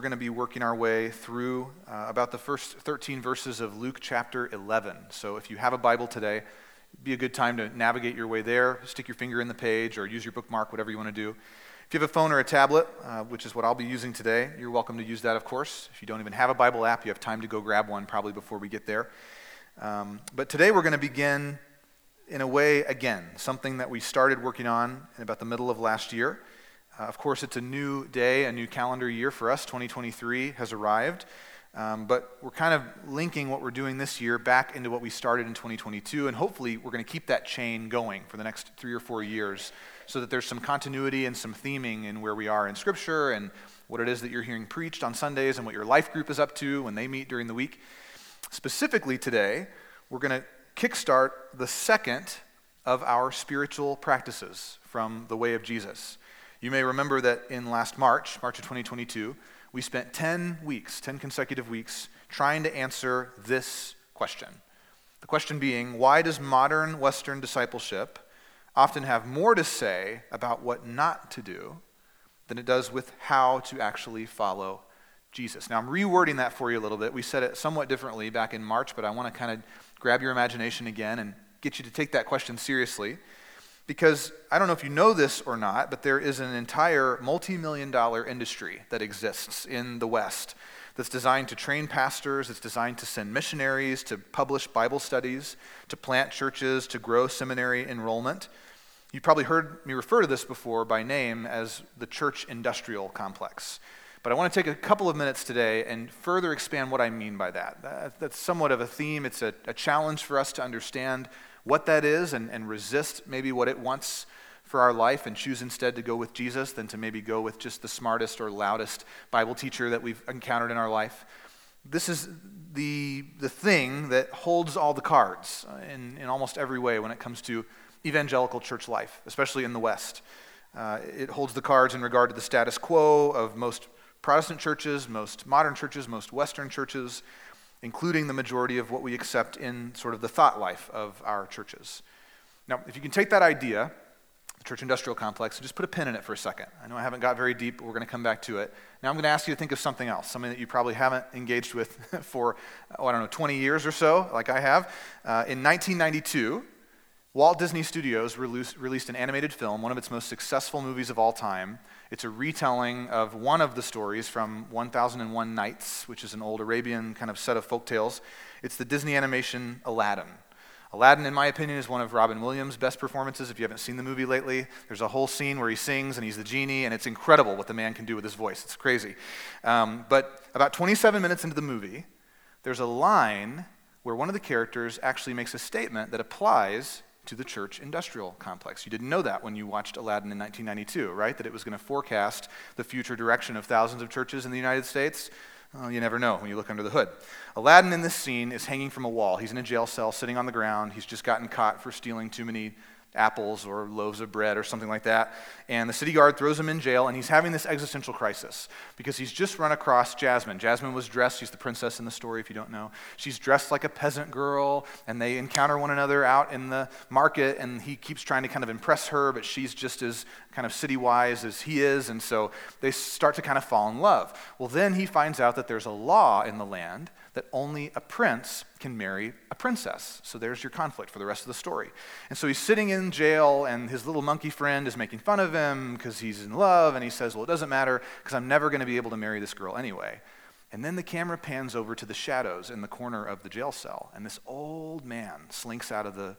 we're going to be working our way through uh, about the first 13 verses of Luke chapter 11. So if you have a Bible today, be a good time to navigate your way there, stick your finger in the page, or use your bookmark, whatever you want to do. If you have a phone or a tablet, uh, which is what I'll be using today, you're welcome to use that, of course. If you don't even have a Bible app, you have time to go grab one probably before we get there. Um, but today we're going to begin in a way again, something that we started working on in about the middle of last year. Uh, of course, it's a new day, a new calendar year for us. 2023 has arrived. Um, but we're kind of linking what we're doing this year back into what we started in 2022, and hopefully we're going to keep that chain going for the next three or four years so that there's some continuity and some theming in where we are in Scripture and what it is that you're hearing preached on Sundays and what your life group is up to when they meet during the week. Specifically today, we're going to kickstart the second of our spiritual practices from the way of Jesus. You may remember that in last March, March of 2022, we spent 10 weeks, 10 consecutive weeks, trying to answer this question. The question being, why does modern Western discipleship often have more to say about what not to do than it does with how to actually follow Jesus? Now, I'm rewording that for you a little bit. We said it somewhat differently back in March, but I want to kind of grab your imagination again and get you to take that question seriously. Because I don't know if you know this or not, but there is an entire multi million dollar industry that exists in the West that's designed to train pastors, it's designed to send missionaries, to publish Bible studies, to plant churches, to grow seminary enrollment. You probably heard me refer to this before by name as the church industrial complex. But I want to take a couple of minutes today and further expand what I mean by that. That's somewhat of a theme. It's a, a challenge for us to understand what that is and, and resist maybe what it wants for our life and choose instead to go with Jesus than to maybe go with just the smartest or loudest Bible teacher that we've encountered in our life. This is the, the thing that holds all the cards in, in almost every way when it comes to evangelical church life, especially in the West. Uh, it holds the cards in regard to the status quo of most Protestant churches, most modern churches, most Western churches including the majority of what we accept in sort of the thought life of our churches. Now, if you can take that idea, the church industrial complex, and just put a pin in it for a second. I know I haven't got very deep, but we're going to come back to it. Now, I'm going to ask you to think of something else, something that you probably haven't engaged with for, oh, I don't know, 20 years or so, like I have. Uh, in 1992, Walt Disney Studios released, an animated film, one of its most successful movies of all time, it's a retelling of one of the stories from 1001 Nights, which is an old Arabian kind of set of folk tales. It's the Disney animation Aladdin. Aladdin, in my opinion, is one of Robin Williams' best performances. If you haven't seen the movie lately, there's a whole scene where he sings and he's the genie, and it's incredible what the man can do with his voice. It's crazy. Um, but about 27 minutes into the movie, there's a line where one of the characters actually makes a statement that applies to the church industrial complex. You didn't know that when you watched Aladdin in 1992, right? That it was going to forecast the future direction of thousands of churches in the United States. Well, you never know when you look under the hood. Aladdin in this scene is hanging from a wall. He's in a jail cell, sitting on the ground. He's just gotten caught for stealing too many apples or loaves of bread or something like that. And the city guard throws him in jail, and he's having this existential crisis because he's just run across Jasmine. Jasmine was dressed, she's the princess in the story, if you don't know. She's dressed like a peasant girl, and they encounter one another out in the market, and he keeps trying to kind of impress her, but she's just as kind of city wise as he is, and so they start to kind of fall in love. Well, then he finds out that there's a law in the land that only a prince can marry a princess. So there's your conflict for the rest of the story. And so he's sitting in jail, and his little monkey friend is making fun of him because he's in love, and he says, Well, it doesn't matter because I'm never going to be able to marry this girl anyway. And then the camera pans over to the shadows in the corner of the jail cell, and this old man slinks out of the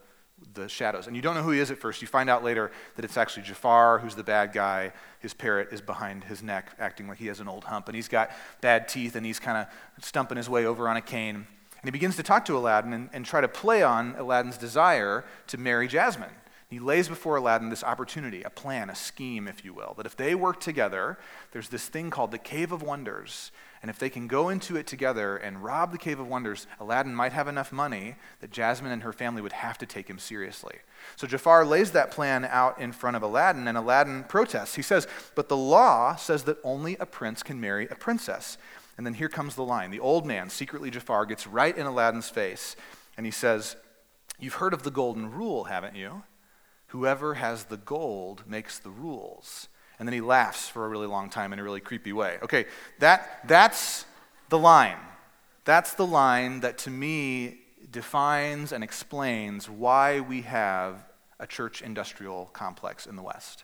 the shadows. And you don't know who he is at first. You find out later that it's actually Jafar, who's the bad guy. His parrot is behind his neck, acting like he has an old hump. And he's got bad teeth, and he's kind of stumping his way over on a cane. And he begins to talk to Aladdin and, and try to play on Aladdin's desire to marry Jasmine. He lays before Aladdin this opportunity, a plan, a scheme, if you will, that if they work together, there's this thing called the Cave of Wonders. And if they can go into it together and rob the Cave of Wonders, Aladdin might have enough money that Jasmine and her family would have to take him seriously. So Jafar lays that plan out in front of Aladdin, and Aladdin protests. He says, But the law says that only a prince can marry a princess. And then here comes the line. The old man, secretly Jafar, gets right in Aladdin's face, and he says, You've heard of the golden rule, haven't you? Whoever has the gold makes the rules. And then he laughs for a really long time in a really creepy way. Okay, that, that's the line. That's the line that to me defines and explains why we have a church industrial complex in the West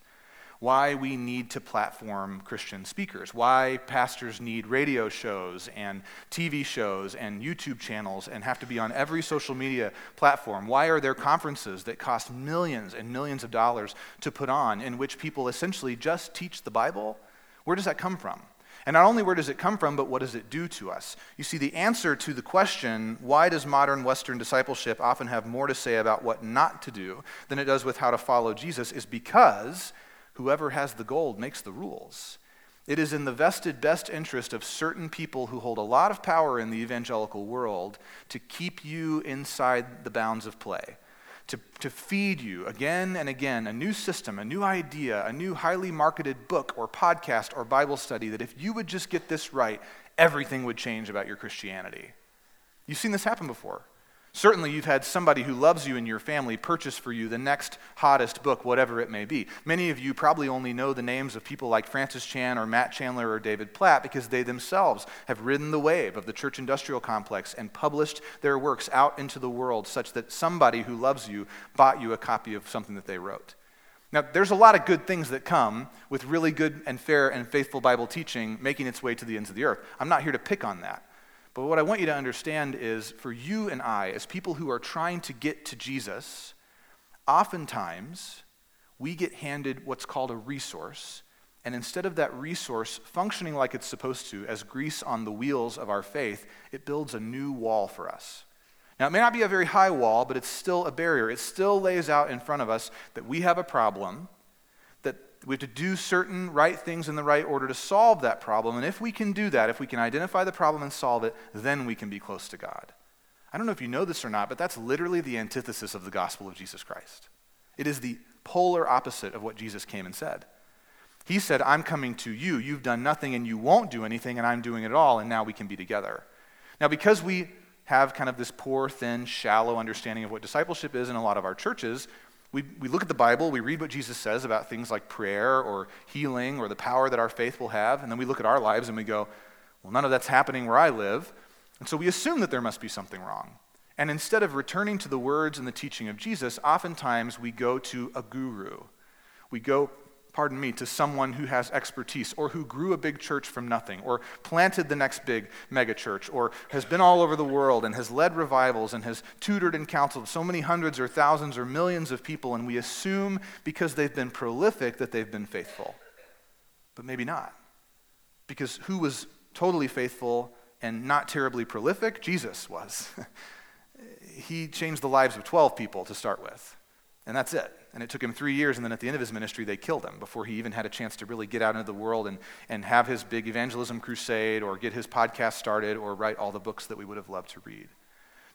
why we need to platform Christian speakers, why pastors need radio shows and TV shows and YouTube channels and have to be on every social media platform. Why are there conferences that cost millions and millions of dollars to put on in which people essentially just teach the Bible? Where does that come from? And not only where does it come from, but what does it do to us? You see, the answer to the question, why does modern Western discipleship often have more to say about what not to do than it does with how to follow Jesus, is because Whoever has the gold makes the rules. It is in the vested best interest of certain people who hold a lot of power in the evangelical world to keep you inside the bounds of play, to, to feed you again and again a new system, a new idea, a new highly marketed book or podcast or Bible study that if you would just get this right, everything would change about your Christianity. You've seen this happen before. Certainly, you've had somebody who loves you in your family purchase for you the next hottest book, whatever it may be. Many of you probably only know the names of people like Francis Chan or Matt Chandler or David Platt because they themselves have ridden the wave of the church industrial complex and published their works out into the world such that somebody who loves you bought you a copy of something that they wrote. Now, there's a lot of good things that come with really good and fair and faithful Bible teaching making its way to the ends of the earth. I'm not here to pick on that. But what I want you to understand is for you and I, as people who are trying to get to Jesus, oftentimes we get handed what's called a resource. And instead of that resource functioning like it's supposed to, as grease on the wheels of our faith, it builds a new wall for us. Now, it may not be a very high wall, but it's still a barrier. It still lays out in front of us that we have a problem we have to do certain right things in the right order to solve that problem. And if we can do that, if we can identify the problem and solve it, then we can be close to God. I don't know if you know this or not, but that's literally the antithesis of the gospel of Jesus Christ. It is the polar opposite of what Jesus came and said. He said, I'm coming to you. You've done nothing and you won't do anything, and I'm doing it all, and now we can be together. Now, because we have kind of this poor, thin, shallow understanding of what discipleship is in a lot of our churches, we, we look at the Bible, we read what Jesus says about things like prayer or healing or the power that our faith will have, and then we look at our lives and we go, well, none of that's happening where I live. And so we assume that there must be something wrong. And instead of returning to the words and the teaching of Jesus, oftentimes we go to a guru. We go pardon me, to someone who has expertise or who grew a big church from nothing or planted the next big megachurch or has been all over the world and has led revivals and has tutored and counseled so many hundreds or thousands or millions of people, and we assume because they've been prolific that they've been faithful. But maybe not. Because who was totally faithful and not terribly prolific? Jesus was. he changed the lives of 12 people to start with, and that's it. And it took him three years, and then at the end of his ministry, they killed him before he even had a chance to really get out into the world and, and have his big evangelism crusade or get his podcast started or write all the books that we would have loved to read.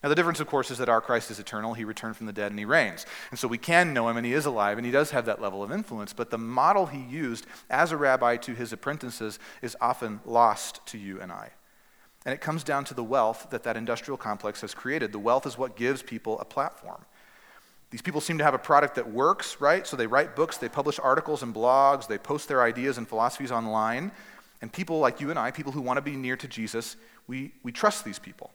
Now, the difference, of course, is that our Christ is eternal. He returned from the dead and he reigns. And so we can know him and he is alive and he does have that level of influence. But the model he used as a rabbi to his apprentices is often lost to you and I. And it comes down to the wealth that that industrial complex has created. The wealth is what gives people a platform. These people seem to have a product that works, right? So they write books, they publish articles and blogs, they post their ideas and philosophies online. And people like you and I, people who want to be near to Jesus, we, we trust these people.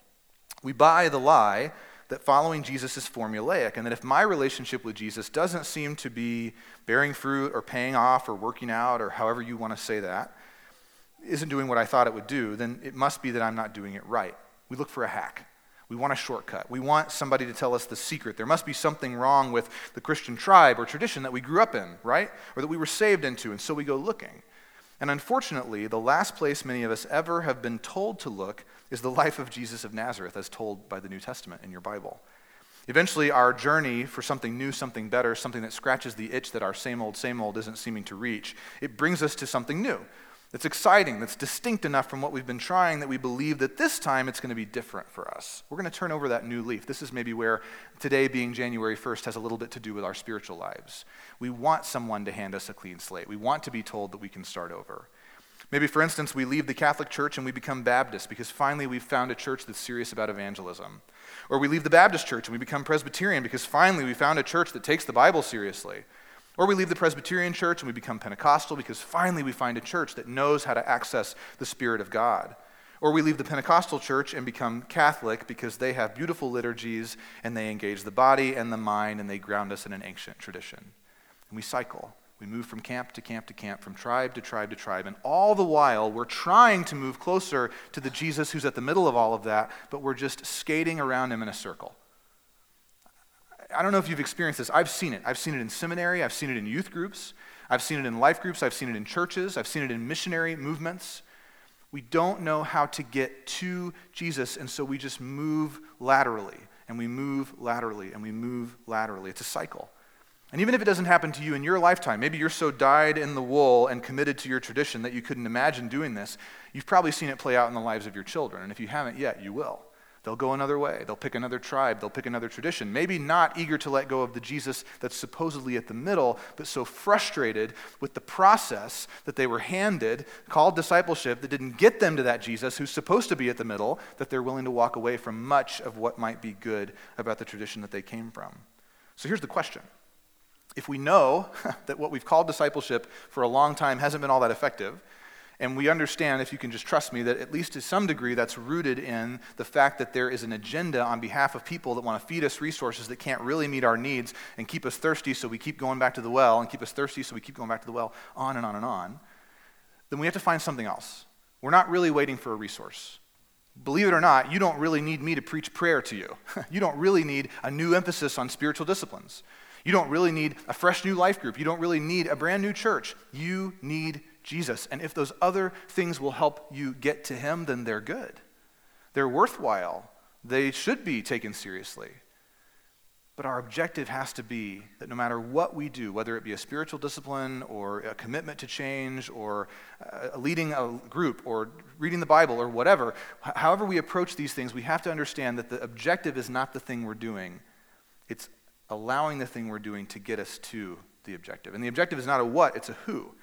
We buy the lie that following Jesus is formulaic, and that if my relationship with Jesus doesn't seem to be bearing fruit or paying off or working out or however you want to say that, isn't doing what I thought it would do, then it must be that I'm not doing it right. We look for a hack. We want a shortcut. We want somebody to tell us the secret. There must be something wrong with the Christian tribe or tradition that we grew up in, right? Or that we were saved into, and so we go looking. And unfortunately, the last place many of us ever have been told to look is the life of Jesus of Nazareth, as told by the New Testament in your Bible. Eventually, our journey for something new, something better, something that scratches the itch that our same old, same old isn't seeming to reach, it brings us to something new that's exciting, that's distinct enough from what we've been trying that we believe that this time it's going to be different for us. We're going to turn over that new leaf. This is maybe where today, being January 1st, has a little bit to do with our spiritual lives. We want someone to hand us a clean slate, we want to be told that we can start over. Maybe, for instance, we leave the Catholic Church and we become Baptist because finally we've found a church that's serious about evangelism. Or we leave the Baptist Church and we become Presbyterian because finally we found a church that takes the Bible seriously. Or we leave the Presbyterian church and we become Pentecostal because finally we find a church that knows how to access the Spirit of God. Or we leave the Pentecostal church and become Catholic because they have beautiful liturgies and they engage the body and the mind and they ground us in an ancient tradition. And we cycle. We move from camp to camp to camp, from tribe to tribe to tribe. And all the while, we're trying to move closer to the Jesus who's at the middle of all of that, but we're just skating around him in a circle. I don't know if you've experienced this. I've seen it. I've seen it in seminary, I've seen it in youth groups, I've seen it in life groups, I've seen it in churches, I've seen it in missionary movements. We don't know how to get to Jesus, and so we just move laterally, and we move laterally, and we move laterally. It's a cycle. And even if it doesn't happen to you in your lifetime, maybe you're so dyed in the wool and committed to your tradition that you couldn't imagine doing this, you've probably seen it play out in the lives of your children. And if you haven't yet, you will. They'll go another way. They'll pick another tribe. They'll pick another tradition. Maybe not eager to let go of the Jesus that's supposedly at the middle, but so frustrated with the process that they were handed, called discipleship, that didn't get them to that Jesus who's supposed to be at the middle, that they're willing to walk away from much of what might be good about the tradition that they came from. So here's the question. If we know that what we've called discipleship for a long time hasn't been all that effective, and we understand, if you can just trust me, that at least to some degree that's rooted in the fact that there is an agenda on behalf of people that want to feed us resources that can't really meet our needs and keep us thirsty so we keep going back to the well and keep us thirsty so we keep going back to the well, on and on and on. Then we have to find something else. We're not really waiting for a resource. Believe it or not, you don't really need me to preach prayer to you. you don't really need a new emphasis on spiritual disciplines. You don't really need a fresh new life group. You don't really need a brand new church. You need Jesus. And if those other things will help you get to Him, then they're good. They're worthwhile. They should be taken seriously. But our objective has to be that no matter what we do, whether it be a spiritual discipline or a commitment to change or uh, leading a group or reading the Bible or whatever, however we approach these things, we have to understand that the objective is not the thing we're doing. It's allowing the thing we're doing to get us to the objective. And the objective is not a what, it's a who.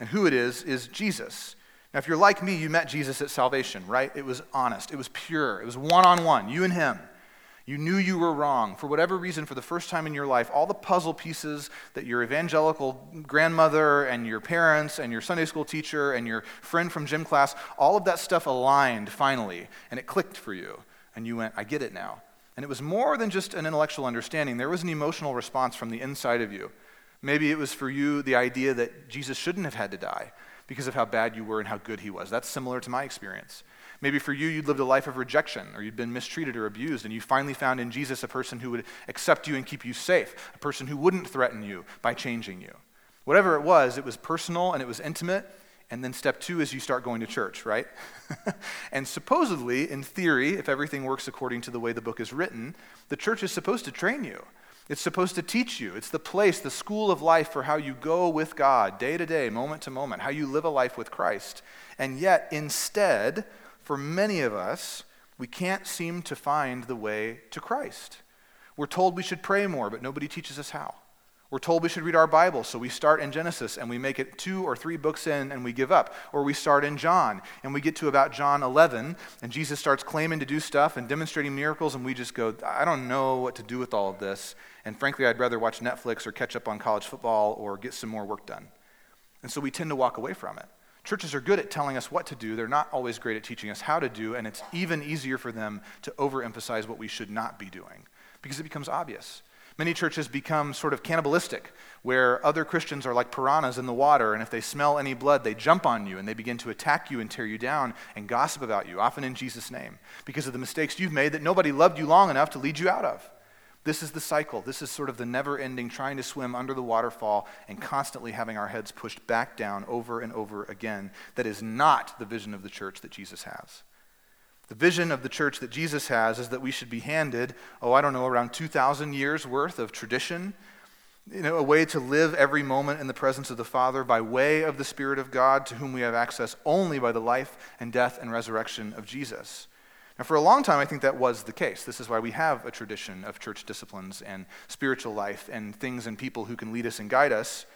And who it is, is Jesus. Now, if you're like me, you met Jesus at salvation, right? It was honest, it was pure, it was one on one, you and him. You knew you were wrong. For whatever reason, for the first time in your life, all the puzzle pieces that your evangelical grandmother and your parents and your Sunday school teacher and your friend from gym class, all of that stuff aligned finally, and it clicked for you. And you went, I get it now. And it was more than just an intellectual understanding, there was an emotional response from the inside of you. Maybe it was for you the idea that Jesus shouldn't have had to die because of how bad you were and how good he was. That's similar to my experience. Maybe for you, you'd lived a life of rejection or you'd been mistreated or abused, and you finally found in Jesus a person who would accept you and keep you safe, a person who wouldn't threaten you by changing you. Whatever it was, it was personal and it was intimate. And then step two is you start going to church, right? and supposedly, in theory, if everything works according to the way the book is written, the church is supposed to train you. It's supposed to teach you. It's the place, the school of life for how you go with God day to day, moment to moment, how you live a life with Christ. And yet, instead, for many of us, we can't seem to find the way to Christ. We're told we should pray more, but nobody teaches us how. We're told we should read our Bible, so we start in Genesis and we make it two or three books in and we give up. Or we start in John and we get to about John 11 and Jesus starts claiming to do stuff and demonstrating miracles and we just go, I don't know what to do with all of this. And frankly, I'd rather watch Netflix or catch up on college football or get some more work done. And so we tend to walk away from it. Churches are good at telling us what to do. They're not always great at teaching us how to do, and it's even easier for them to overemphasize what we should not be doing because it becomes obvious. Many churches become sort of cannibalistic, where other Christians are like piranhas in the water, and if they smell any blood, they jump on you and they begin to attack you and tear you down and gossip about you, often in Jesus' name, because of the mistakes you've made that nobody loved you long enough to lead you out of. This is the cycle. This is sort of the never ending trying to swim under the waterfall and constantly having our heads pushed back down over and over again. That is not the vision of the church that Jesus has. The vision of the church that Jesus has is that we should be handed, oh, I don't know, around 2,000 years worth of tradition, you know, a way to live every moment in the presence of the Father by way of the Spirit of God to whom we have access only by the life and death and resurrection of Jesus. Now, for a long time, I think that was the case. This is why we have a tradition of church disciplines and spiritual life and things and people who can lead us and guide us.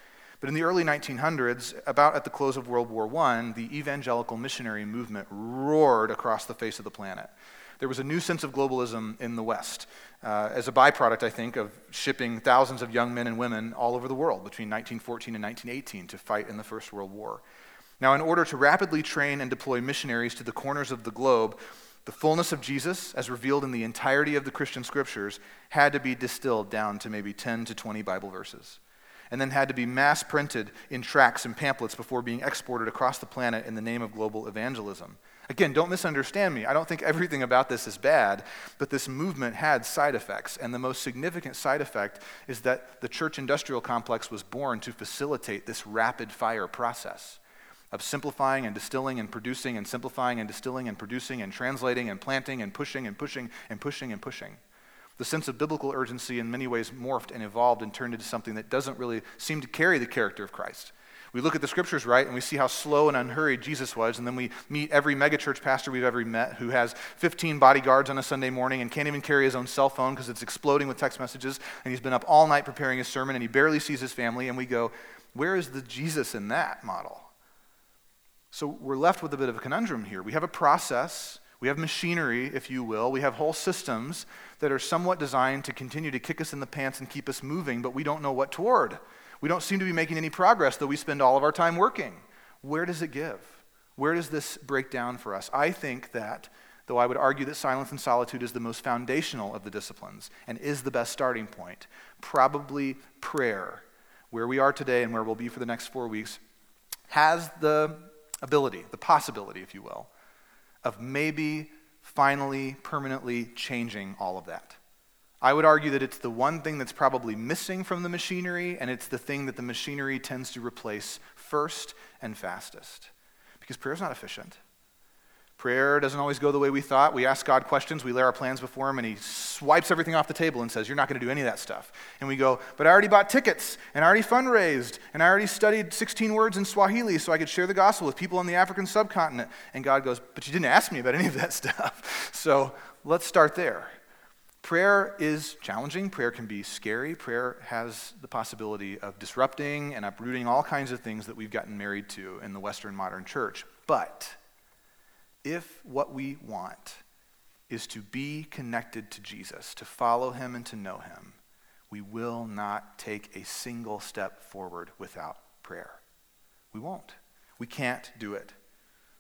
But in the early 1900s, about at the close of World War I, the evangelical missionary movement roared across the face of the planet. There was a new sense of globalism in the West, uh, as a byproduct, I think, of shipping thousands of young men and women all over the world between 1914 and 1918 to fight in the First World War. Now, in order to rapidly train and deploy missionaries to the corners of the globe, the fullness of Jesus, as revealed in the entirety of the Christian scriptures, had to be distilled down to maybe 10 to 20 Bible verses, and then had to be mass printed in tracts and pamphlets before being exported across the planet in the name of global evangelism. Again, don't misunderstand me. I don't think everything about this is bad, but this movement had side effects. And the most significant side effect is that the church industrial complex was born to facilitate this rapid fire process of simplifying and distilling and producing and simplifying and distilling and producing and translating and planting and pushing and pushing and pushing and pushing. The sense of biblical urgency in many ways morphed and evolved and turned into something that doesn't really seem to carry the character of Christ. We look at the scriptures, right, and we see how slow and unhurried Jesus was, and then we meet every megachurch pastor we've ever met who has 15 bodyguards on a Sunday morning and can't even carry his own cell phone because it's exploding with text messages, and he's been up all night preparing his sermon, and he barely sees his family, and we go, where is the Jesus in that model? So we're left with a bit of a conundrum here. We have a process, we have machinery, if you will, we have whole systems that are somewhat designed to continue to kick us in the pants and keep us moving, but we don't know what toward. We don't seem to be making any progress, though we spend all of our time working. Where does it give? Where does this break down for us? I think that, though I would argue that silence and solitude is the most foundational of the disciplines and is the best starting point, probably prayer, where we are today and where we'll be for the next four weeks, has the ability, the possibility, if you will, of maybe finally, permanently changing all of that. I would argue that it's the one thing that's probably missing from the machinery, and it's the thing that the machinery tends to replace first and fastest. Because prayer is not efficient. Prayer doesn't always go the way we thought. We ask God questions, we lay our plans before Him, and He swipes everything off the table and says, You're not going to do any of that stuff. And we go, But I already bought tickets, and I already fundraised, and I already studied 16 words in Swahili so I could share the gospel with people on the African subcontinent. And God goes, But you didn't ask me about any of that stuff. So let's start there. Prayer is challenging. Prayer can be scary. Prayer has the possibility of disrupting and uprooting all kinds of things that we've gotten married to in the Western modern church. But if what we want is to be connected to Jesus, to follow him and to know him, we will not take a single step forward without prayer. We won't. We can't do it.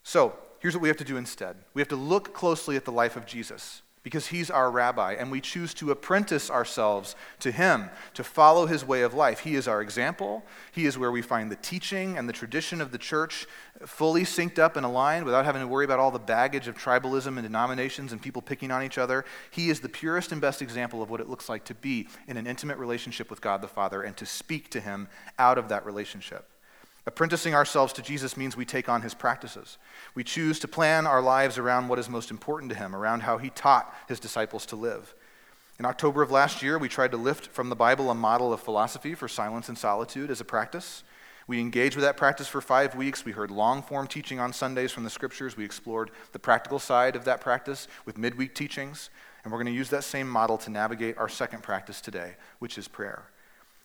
So, here's what we have to do instead we have to look closely at the life of Jesus because he's our rabbi, and we choose to apprentice ourselves to him, to follow his way of life. He is our example. He is where we find the teaching and the tradition of the church fully synced up and aligned without having to worry about all the baggage of tribalism and denominations and people picking on each other. He is the purest and best example of what it looks like to be in an intimate relationship with God the Father and to speak to him out of that relationship. Apprenticing ourselves to Jesus means we take on his practices. We choose to plan our lives around what is most important to him, around how he taught his disciples to live. In October of last year, we tried to lift from the Bible a model of philosophy for silence and solitude as a practice. We engaged with that practice for five weeks. We heard long form teaching on Sundays from the scriptures. We explored the practical side of that practice with midweek teachings. And we're going to use that same model to navigate our second practice today, which is prayer.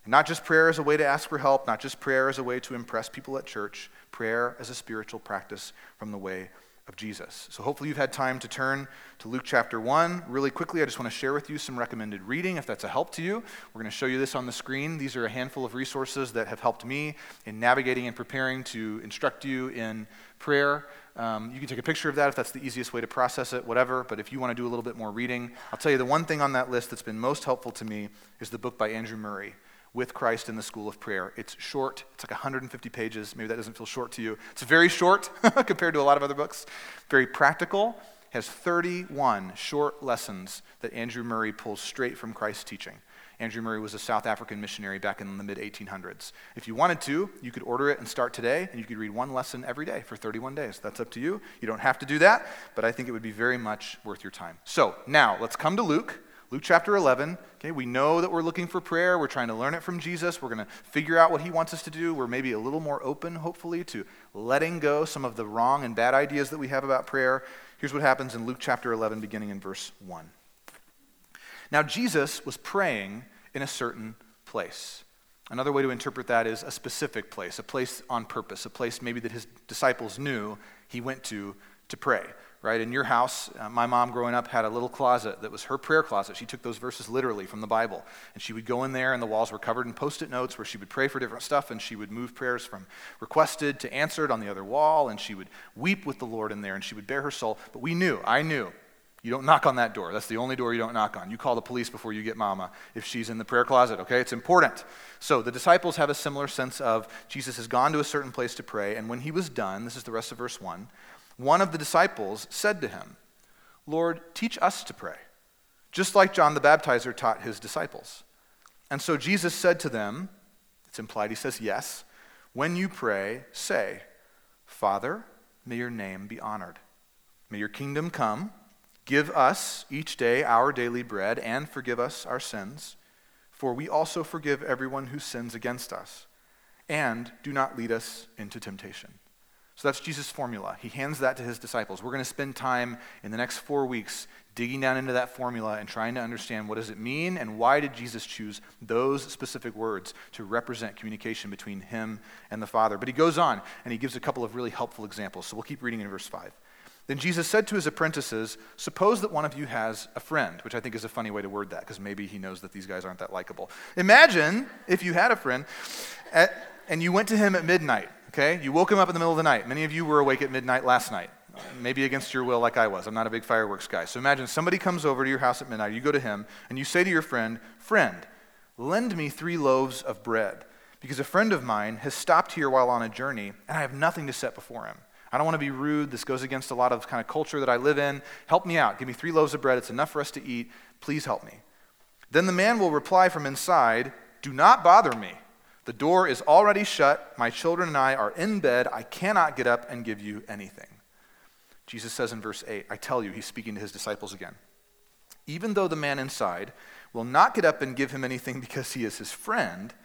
Not just prayer as a way to ask for help, not just prayer as a way to impress people at church, prayer as a spiritual practice from the way of Jesus. So hopefully you've had time to turn to Luke chapter 1. Really quickly, I just want to share with you some recommended reading if that's a help to you. We're going to show you this on the screen. These are a handful of resources that have helped me in navigating and preparing to instruct you in prayer. Um, you can take a picture of that if that's the easiest way to process it, whatever. But if you want to do a little bit more reading, I'll tell you the one thing on that list that's been most helpful to me is the book by Andrew Murray with Christ in the School of Prayer. It's short, it's like 150 pages. Maybe that doesn't feel short to you. It's very short compared to a lot of other books, very practical. Has 31 short lessons that Andrew Murray pulls straight from Christ's teaching. Andrew Murray was a South African missionary back in the mid 1800s. If you wanted to, you could order it and start today, and you could read one lesson every day for 31 days. That's up to you. You don't have to do that, but I think it would be very much worth your time. So now let's come to Luke. Luke chapter 11, okay, we know that we're looking for prayer. We're trying to learn it from Jesus. We're going to figure out what he wants us to do. We're maybe a little more open, hopefully, to letting go some of the wrong and bad ideas that we have about prayer. Here's what happens in Luke chapter 11, beginning in verse 1. Now, Jesus was praying in a certain place. Another way to interpret that is a specific place, a place on purpose, a place maybe that his disciples knew he went to to pray right? In your house, uh, my mom growing up had a little closet that was her prayer closet. She took those verses literally from the Bible. And she would go in there, and the walls were covered in post it notes where she would pray for different stuff, and she would move prayers from requested to answered on the other wall, and she would weep with the Lord in there, and she would bare her soul. But we knew, I knew, you don't knock on that door. That's the only door you don't knock on. You call the police before you get mama if she's in the prayer closet, okay? It's important. So the disciples have a similar sense of Jesus has gone to a certain place to pray, and when he was done, this is the rest of verse 1 one of the disciples said to him, Lord, teach us to pray, just like John the Baptizer taught his disciples. And so Jesus said to them, it's implied he says yes, when you pray, say, Father, may your name be honored. May your kingdom come. Give us each day our daily bread and forgive us our sins, for we also forgive everyone who sins against us. And do not lead us into temptation. So that's Jesus' formula. He hands that to his disciples. We're going to spend time in the next four weeks digging down into that formula and trying to understand what does it mean and why did Jesus choose those specific words to represent communication between him and the Father. But he goes on and he gives a couple of really helpful examples. So we'll keep reading in verse 5. Then Jesus said to his apprentices, Suppose that one of you has a friend, which I think is a funny way to word that because maybe he knows that these guys aren't that likable. Imagine if you had a friend at, and you went to him at midnight okay? You woke him up in the middle of the night. Many of you were awake at midnight last night, maybe against your will, like I was. I'm not a big fireworks guy. So imagine somebody comes over to your house at midnight, you go to him, and you say to your friend, Friend, lend me three loaves of bread, because a friend of mine has stopped here while on a journey, and I have nothing to set before him. I don't want to be rude. This goes against a lot of kind of culture that I live in. Help me out. Give me three loaves of bread. It's enough for us to eat. Please help me. Then the man will reply from inside, Do not bother me. The door is already shut. My children and I are in bed. I cannot get up and give you anything. Jesus says in verse 8, I tell you, he's speaking to his disciples again. Even though the man inside will not get up and give him anything because he is his friend,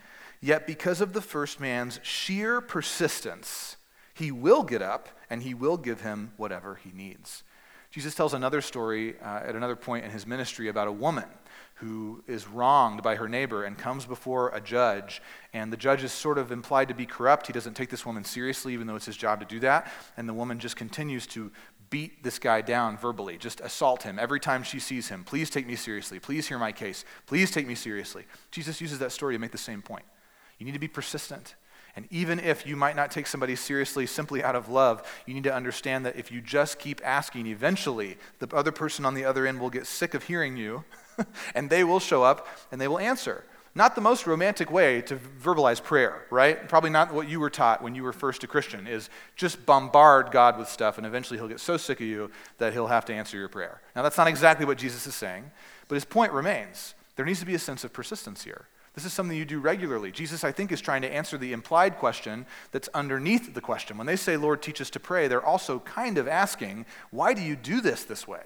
yet because of the first man's sheer persistence, he will get up and he will give him whatever he needs. Jesus tells another story uh, at another point in his ministry about a woman who is wronged by her neighbor and comes before a judge, and the judge is sort of implied to be corrupt. He doesn't take this woman seriously, even though it's his job to do that. And the woman just continues to beat this guy down verbally, just assault him every time she sees him. Please take me seriously. Please hear my case. Please take me seriously. Jesus uses that story to make the same point. You need to be persistent. And even if you might not take somebody seriously simply out of love, you need to understand that if you just keep asking, eventually the other person on the other end will get sick of hearing you and they will show up and they will answer. Not the most romantic way to verbalize prayer, right? Probably not what you were taught when you were first a Christian, is just bombard God with stuff and eventually he'll get so sick of you that he'll have to answer your prayer. Now, that's not exactly what Jesus is saying, but his point remains. There needs to be a sense of persistence here. This is something you do regularly. Jesus, I think, is trying to answer the implied question that's underneath the question. When they say, Lord, teach us to pray, they're also kind of asking, why do you do this this way?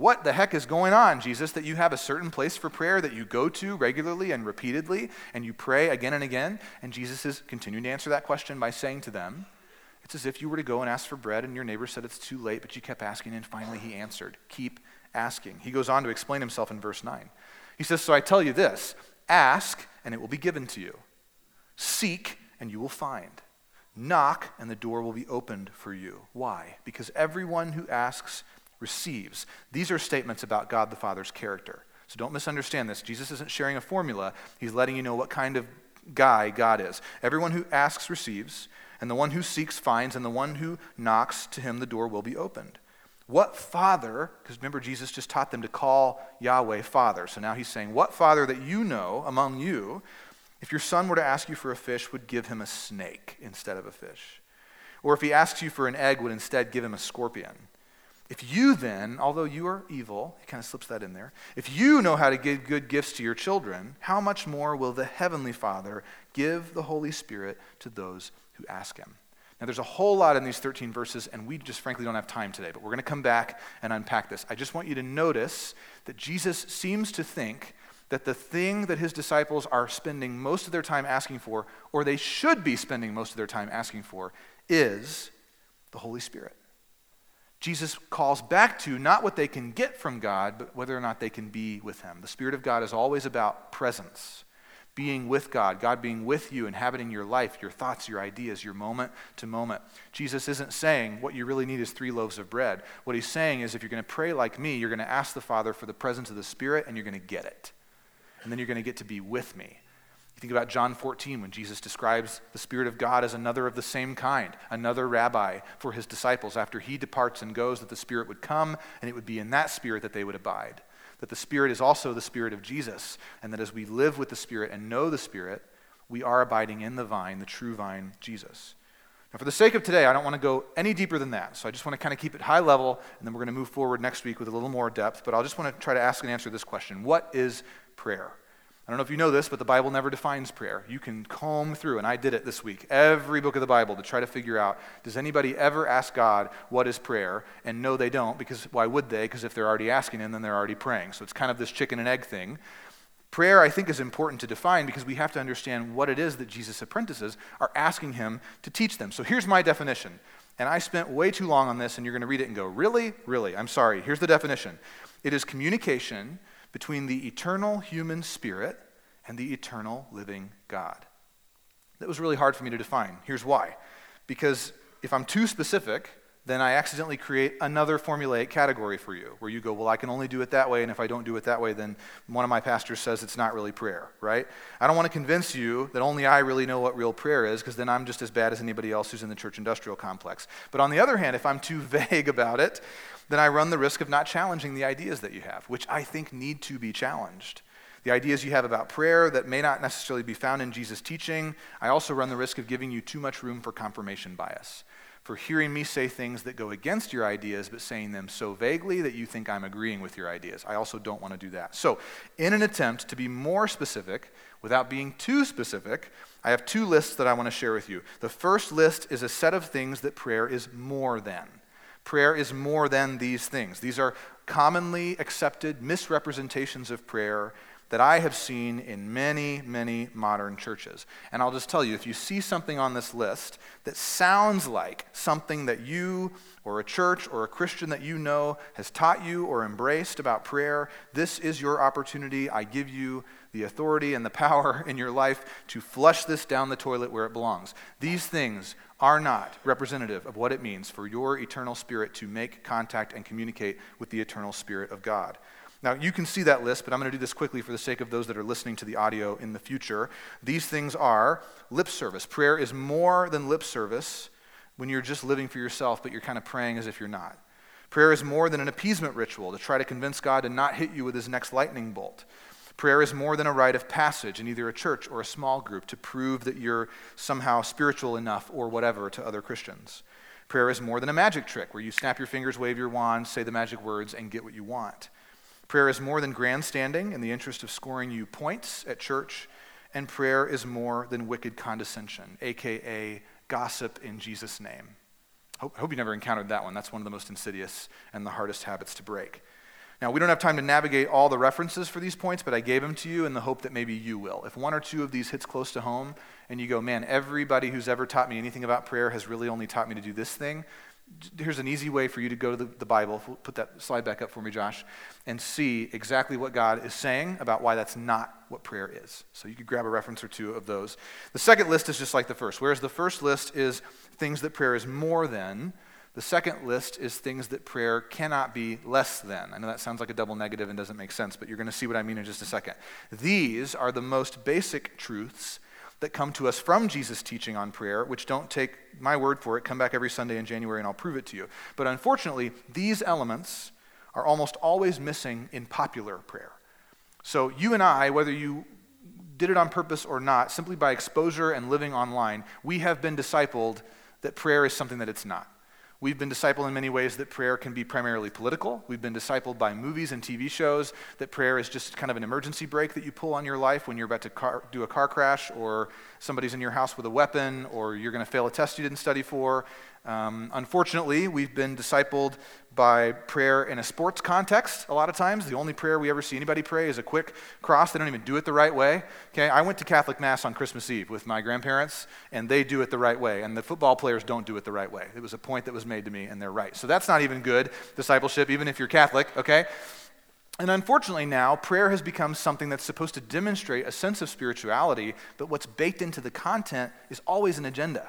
What the heck is going on, Jesus, that you have a certain place for prayer that you go to regularly and repeatedly and you pray again and again? And Jesus is continuing to answer that question by saying to them, It's as if you were to go and ask for bread and your neighbor said it's too late, but you kept asking and finally he answered, Keep asking. He goes on to explain himself in verse 9. He says, So I tell you this ask and it will be given to you, seek and you will find. Knock, and the door will be opened for you. Why? Because everyone who asks receives. These are statements about God the Father's character. So don't misunderstand this. Jesus isn't sharing a formula, he's letting you know what kind of guy God is. Everyone who asks receives, and the one who seeks finds, and the one who knocks, to him the door will be opened. What father, because remember, Jesus just taught them to call Yahweh Father. So now he's saying, What father that you know among you, if your son were to ask you for a fish, would give him a snake instead of a fish? Or if he asks you for an egg, would instead give him a scorpion? If you then, although you are evil, he kind of slips that in there, if you know how to give good gifts to your children, how much more will the Heavenly Father give the Holy Spirit to those who ask him? Now, there's a whole lot in these 13 verses, and we just frankly don't have time today, but we're going to come back and unpack this. I just want you to notice that Jesus seems to think that the thing that his disciples are spending most of their time asking for, or they should be spending most of their time asking for, is the Holy Spirit. Jesus calls back to not what they can get from God, but whether or not they can be with Him. The Spirit of God is always about presence. being with God, God being with you, inhabiting your life, your thoughts, your ideas, your moment to moment. Jesus isn't saying what you really need is three loaves of bread. What he's saying is if you're going to pray like me, you're going to ask the Father for the presence of the Spirit and you're going to get it. And then you're going to get to be with me. Think about John 14 when Jesus describes the Spirit of God as another of the same kind, another rabbi for his disciples. After he departs and goes, that the Spirit would come and it would be in that Spirit that they would abide that the Spirit is also the Spirit of Jesus, and that as we live with the Spirit and know the Spirit, we are abiding in the vine, the true vine, Jesus. Now, for the sake of today, I don't want to go any deeper than that. So I just want to kind of keep it high level, and then we're going to move forward next week with a little more depth. But I'll just want to try to ask and answer this question What is prayer? I don't know if you know this, but the Bible never defines prayer. You can comb through, and I did it this week, every book of the Bible to try to figure out does anybody ever ask God what is prayer? And no, they don't, because why would they? Because if they're already asking Him, then they're already praying. So it's kind of this chicken and egg thing. Prayer, I think, is important to define because we have to understand what it is that Jesus' apprentices are asking Him to teach them. So here's my definition. And I spent way too long on this, and you're going to read it and go, Really? Really? I'm sorry. Here's the definition it is communication between the eternal human spirit and the eternal living God. That was really hard for me to define. Here's why. Because if I'm too specific, then I accidentally create another formulaic category for you where you go, well, I can only do it that way, and if I don't do it that way, then one of my pastors says it's not really prayer, right? I don't want to convince you that only I really know what real prayer is, because then I'm just as bad as anybody else who's in the church industrial complex. But on the other hand, if I'm too vague about it, then I run the risk of not challenging the ideas that you have, which I think need to be challenged. The ideas you have about prayer that may not necessarily be found in Jesus' teaching, I also run the risk of giving you too much room for confirmation bias, for hearing me say things that go against your ideas, but saying them so vaguely that you think I'm agreeing with your ideas. I also don't want to do that. So, in an attempt to be more specific without being too specific, I have two lists that I want to share with you. The first list is a set of things that prayer is more than. Prayer is more than these things. These are commonly accepted misrepresentations of prayer that I have seen in many, many modern churches. And I'll just tell you if you see something on this list that sounds like something that you or a church or a Christian that you know has taught you or embraced about prayer, this is your opportunity. I give you the authority and the power in your life to flush this down the toilet where it belongs. These things are not representative of what it means for your eternal spirit to make contact and communicate with the eternal spirit of God. Now, you can see that list, but I'm going to do this quickly for the sake of those that are listening to the audio in the future. These things are lip service. Prayer is more than lip service when you're just living for yourself, but you're kind of praying as if you're not. Prayer is more than an appeasement ritual to try to convince God to not hit you with his next lightning bolt. Prayer is more than a rite of passage in either a church or a small group to prove that you're somehow spiritual enough or whatever to other Christians. Prayer is more than a magic trick where you snap your fingers, wave your wand, say the magic words, and get what you want. Prayer is more than grandstanding in the interest of scoring you points at church, and prayer is more than wicked condescension, aka gossip in Jesus' name. I hope you never encountered that one. That's one of the most insidious and the hardest habits to break. Now, we don't have time to navigate all the references for these points, but I gave them to you in the hope that maybe you will. If one or two of these hits close to home and you go, man, everybody who's ever taught me anything about prayer has really only taught me to do this thing, here's an easy way for you to go to the, the, Bible. Put that slide back up for me, Josh, and see exactly what God is saying about why that's not what prayer is. So you could grab a reference or two of those. The second list is just like the first. Whereas the first list is things that prayer is more than, the second list is things that prayer cannot be less than. I know that sounds like a double negative and doesn't make sense, but you're going to see what I mean in just a second. These are the most basic truths that come to us from Jesus' teaching on prayer, which don't take my word for it. Come back every Sunday in January and I'll prove it to you. But unfortunately, these elements are almost always missing in popular prayer. So you and I, whether you did it on purpose or not, simply by exposure and living online, we have been discipled that prayer is something that it's not. We've been discipled in many ways that prayer can be primarily political. We've been discipled by movies and TV shows that prayer is just kind of an emergency brake that you pull on your life when you're about to car, do a car crash or somebody's in your house with a weapon or you're going to fail a test you didn't study for. Um, unfortunately, we've been discipled by prayer in a sports context a lot of times. The only prayer we ever see anybody pray is a quick cross. They don't even do it the right way. Okay, I went to Catholic Mass on Christmas Eve with my grandparents, and they do it the right way. And the football players don't do it the right way. It was a point that was made to me, and they're right. So that's not even good discipleship, even if you're Catholic, okay? And unfortunately, now, prayer has become something that's supposed to demonstrate a sense of spirituality, but what's baked into the content is always an agenda.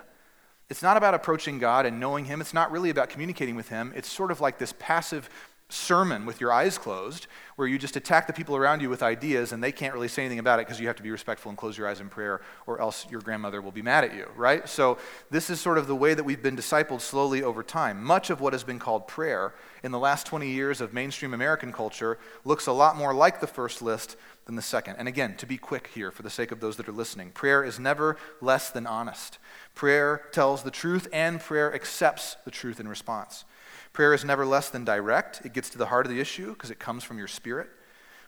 It's not about approaching God and knowing Him. It's not really about communicating with Him. It's sort of like this passive sermon with your eyes closed, where you just attack the people around you with ideas and they can't really say anything about it because you have to be respectful and close your eyes in prayer, or else your grandmother will be mad at you, right? So, this is sort of the way that we've been discipled slowly over time. Much of what has been called prayer in the last 20 years of mainstream American culture looks a lot more like the first list than the second. And again, to be quick here for the sake of those that are listening, prayer is never less than honest. Prayer tells the truth, and prayer accepts the truth in response. Prayer is never less than direct. It gets to the heart of the issue because it comes from your spirit.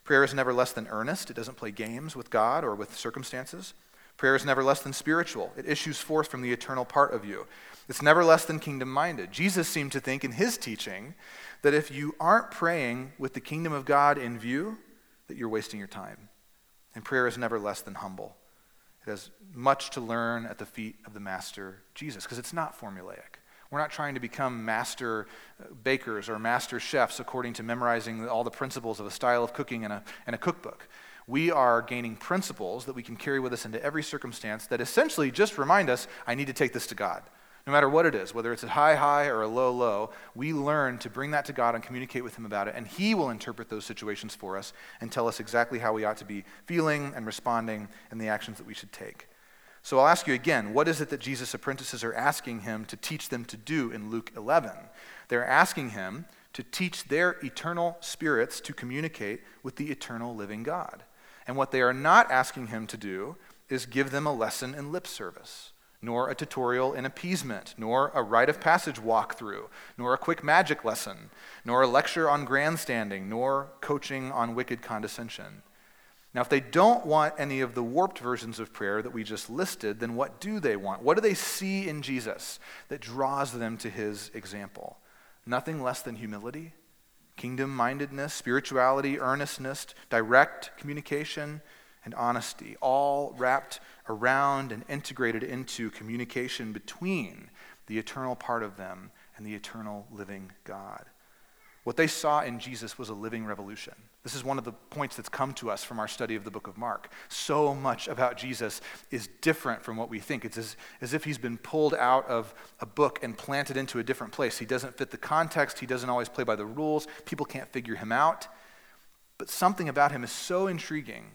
Prayer is never less than earnest. It doesn't play games with God or with circumstances. Prayer is never less than spiritual. It issues forth from the eternal part of you. It's never less than kingdom minded. Jesus seemed to think in his teaching that if you aren't praying with the kingdom of God in view, that you're wasting your time. And prayer is never less than humble. It has much to learn at the feet of the Master Jesus because it's not formulaic. We're not trying to become master uh, bakers or master chefs according to memorizing all the principles of a style of cooking in a, in a cookbook. We are gaining principles that we can carry with us into every circumstance that essentially just remind us I need to take this to God. No matter what it is, whether it's a high, high or a low, low, we learn to bring that to God and communicate with Him about it, and He will interpret those situations for us and tell us exactly how we ought to be feeling and responding and the actions that we should take. So I'll ask you again what is it that Jesus' apprentices are asking him to teach them to do in Luke 11? They're asking him to teach their eternal spirits to communicate with the eternal living God. And what they are not asking him to do is give them a lesson in lip service, nor a tutorial in appeasement, nor a rite of passage walkthrough, nor a quick magic lesson, nor a lecture on grandstanding, nor coaching on wicked condescension. Now, if they don't want any of the warped versions of prayer that we just listed, then what do they want? What do they see in Jesus that draws them to his example? Nothing less than humility, kingdom mindedness, spirituality, earnestness, direct communication, and honesty, all wrapped around and integrated into communication between the eternal part of them and the eternal living God. What they saw in Jesus was a living revolution. This is one of the points that's come to us from our study of the book of Mark. So much about Jesus is different from what we think. It's as, as if he's been pulled out of a book and planted into a different place. He doesn't fit the context, he doesn't always play by the rules. People can't figure him out. But something about him is so intriguing,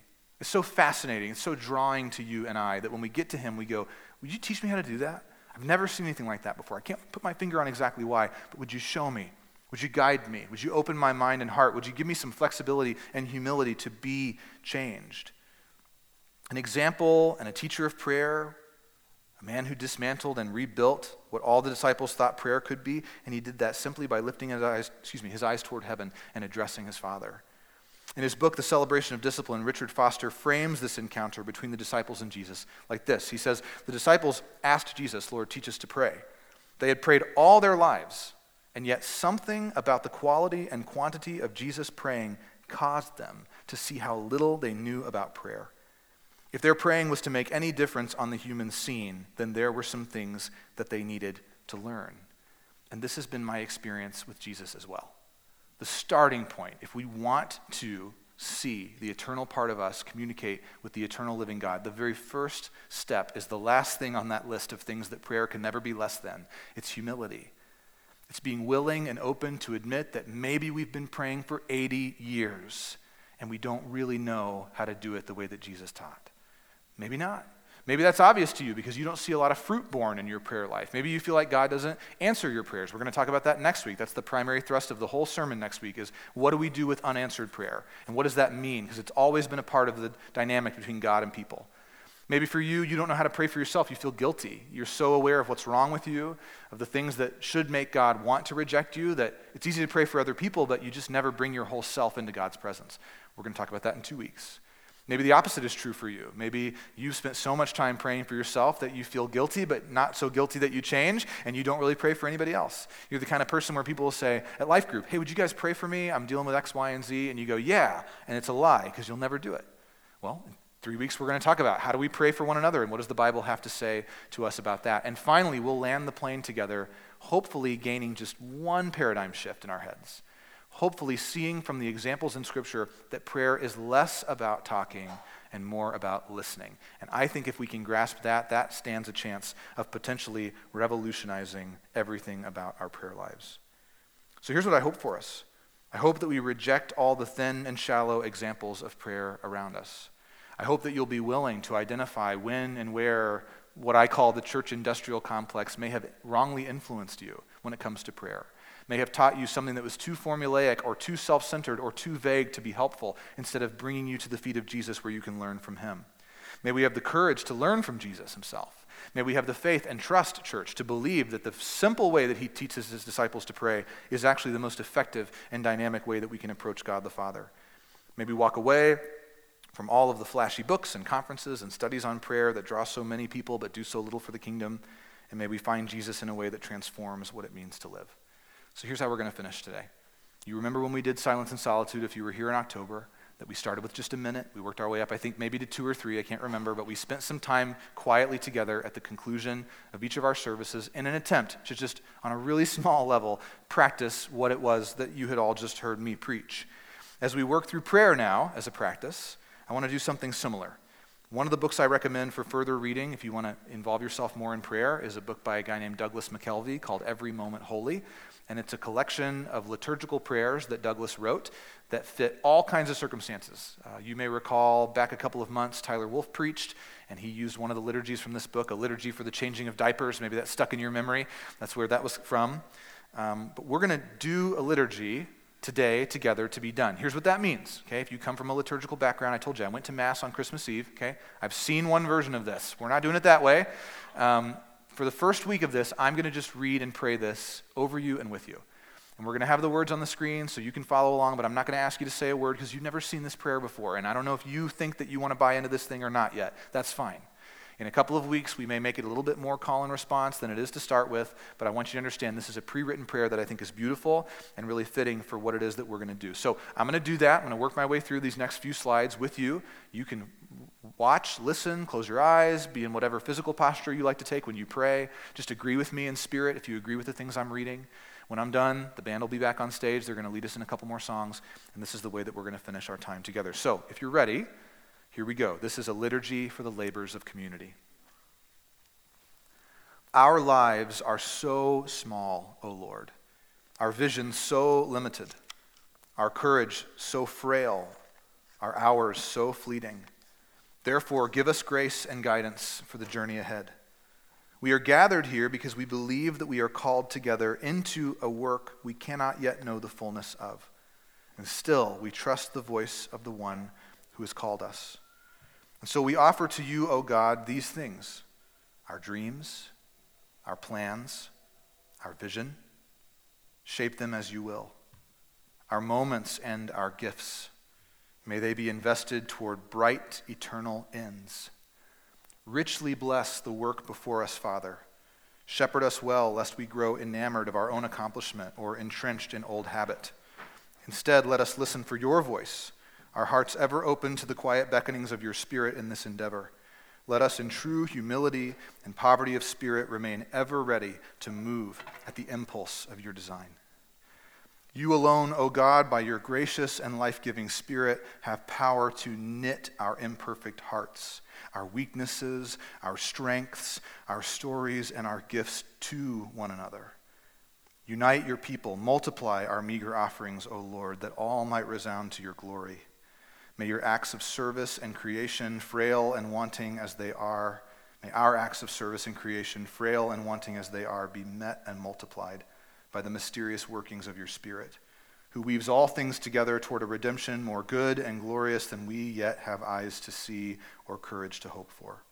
it's so fascinating, it's so drawing to you and I that when we get to him, we go, Would you teach me how to do that? I've never seen anything like that before. I can't put my finger on exactly why, but would you show me? Would you guide me? Would you open my mind and heart? Would you give me some flexibility and humility to be changed? An example and a teacher of prayer, a man who dismantled and rebuilt what all the disciples thought prayer could be, and he did that simply by lifting his eyes, excuse me, his eyes toward heaven and addressing his Father. In his book, The Celebration of Discipline, Richard Foster frames this encounter between the disciples and Jesus like this. He says, The disciples asked Jesus, Lord, teach us to pray. They had prayed all their lives and yet, something about the quality and quantity of Jesus praying caused them to see how little they knew about prayer. If their praying was to make any difference on the human scene, then there were some things that they needed to learn. And this has been my experience with Jesus as well. The starting point, if we want to see the eternal part of us communicate with the eternal living God, the very first step is the last thing on that list of things that prayer can never be less than it's humility. It's being willing and open to admit that maybe we've been praying for 80 years and we don't really know how to do it the way that Jesus taught. Maybe not. Maybe that's obvious to you because you don't see a lot of fruit born in your prayer life. Maybe you feel like God doesn't answer your prayers. We're going to talk about that next week. That's the primary thrust of the whole sermon next week is what do we do with unanswered prayer? And what does that mean? Because it's always been a part of the dynamic between God and people. Maybe for you, you don't know how to pray for yourself. You feel guilty. You're so aware of what's wrong with you, of the things that should make God want to reject you, that it's easy to pray for other people, but you just never bring your whole self into God's presence. We're going to talk about that in two weeks. Maybe the opposite is true for you. Maybe you've spent so much time praying for yourself that you feel guilty, but not so guilty that you change, and you don't really pray for anybody else. You're the kind of person where people will say at Life Group, Hey, would you guys pray for me? I'm dealing with X, Y, and Z. And you go, Yeah. And it's a lie because you'll never do it. Well, Three weeks, we're going to talk about how do we pray for one another and what does the Bible have to say to us about that. And finally, we'll land the plane together, hopefully gaining just one paradigm shift in our heads. hopefully seeing from the examples in Scripture that prayer is less about talking and more about listening. And I think if we can grasp that, that stands a chance of potentially revolutionizing everything about our prayer lives. So here's what I hope for us I hope that we reject all the thin and shallow examples of prayer around us. I hope that you'll be willing to identify when and where what I call the church industrial complex may have wrongly influenced you when it comes to prayer may have taught you something that was too formulaic or too self centered or too vague to be helpful instead of bringing you to the feet of Jesus where you can learn from him. May we have the courage to learn from Jesus himself. May we have the faith and trust, church, to believe that the simple way that he teaches his disciples to pray is actually the most effective and dynamic way that we can approach God the Father. May we walk away from all of the flashy books and conferences and studies on prayer that draw so many people but do so little for the kingdom. And may we find Jesus in a way that transforms what it means to live. So here's how we're going to finish today. You remember when we did Silence and Solitude, if you were here in October, that we started with just a minute. We worked our way up, I think maybe to two or three, I can't remember, but we spent some time quietly together at the conclusion of each of our services in an attempt to just, on a really small level, practice what it was that you had all just heard me preach. As we work through prayer now as a practice, I want to do something similar. One of the books I recommend for further reading, if you want to involve yourself more in prayer, is a book by a guy named Douglas McKelvey called Every Moment Holy and it's a collection of liturgical prayers that Douglas wrote that fit all kinds of circumstances. Uh, you may recall back a couple of months, Tyler Wolf preached, and he used one of the liturgies from this book, a liturgy for the changing of diapers. Maybe that stuck in your memory. That's where that was from. Um, but we're going to do a liturgy today together to be done. Here's what that means. Okay, if you come from a liturgical background, I told you I went to mass on Christmas Eve. Okay, I've seen one version of this. We're not doing it that way. Um, for the first week of this, I'm going to just read and pray this over you and with you. And we're going to have the words on the screen so you can follow along, but I'm not going to ask you to say a word because you've never seen this prayer before. And I don't know if you think that you want to buy into this thing or not yet. That's fine. In a couple of weeks, we may make it a little bit more call and response than it is to start with, but I want you to understand this is a pre written prayer that I think is beautiful and really fitting for what it is that we're going to do. So I'm going to do that. I'm going to work my way through these next few slides with you. You can watch, listen, close your eyes, be in whatever physical posture you like to take when you pray. Just agree with me in spirit if you agree with the things I'm reading. When I'm done, the band will be back on stage. They're going to lead us in a couple more songs, and this is the way that we're going to finish our time together. So, if you're ready, here we go. This is a liturgy for the labors of community. Our lives are so small, O Lord, our vision so limited, our courage so frail, our hours so fleeting. Therefore, give us grace and guidance for the journey ahead. We are gathered here because we believe that we are called together into a work we cannot yet know the fullness of. And still, we trust the voice of the one who has called us. And so we offer to you, O God, these things our dreams, our plans, our vision. Shape them as you will. Our moments and our gifts May they be invested toward bright, eternal ends. Richly bless the work before us, Father. Shepherd us well, lest we grow enamored of our own accomplishment or entrenched in old habit. Instead, let us listen for your voice, our hearts ever open to the quiet beckonings of your Spirit in this endeavor. Let us, in true humility and poverty of spirit, remain ever ready to move at the impulse of your design. You alone, O God, by your gracious and life giving Spirit, have power to knit our imperfect hearts, our weaknesses, our strengths, our stories, and our gifts to one another. Unite your people, multiply our meager offerings, O Lord, that all might resound to your glory. May your acts of service and creation, frail and wanting as they are, may our acts of service and creation, frail and wanting as they are, be met and multiplied by the mysterious workings of your Spirit, who weaves all things together toward a redemption more good and glorious than we yet have eyes to see or courage to hope for.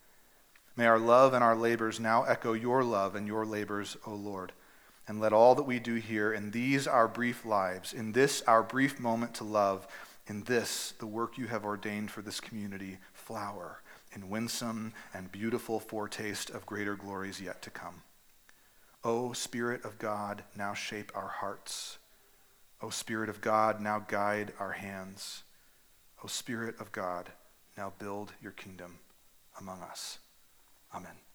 May our love and our labors now echo your love and your labors, O Lord. And let all that we do here in these our brief lives, in this our brief moment to love, in this the work you have ordained for this community, flower in winsome and beautiful foretaste of greater glories yet to come. O Spirit of God, now shape our hearts. O Spirit of God, now guide our hands. O Spirit of God, now build your kingdom among us. Amen.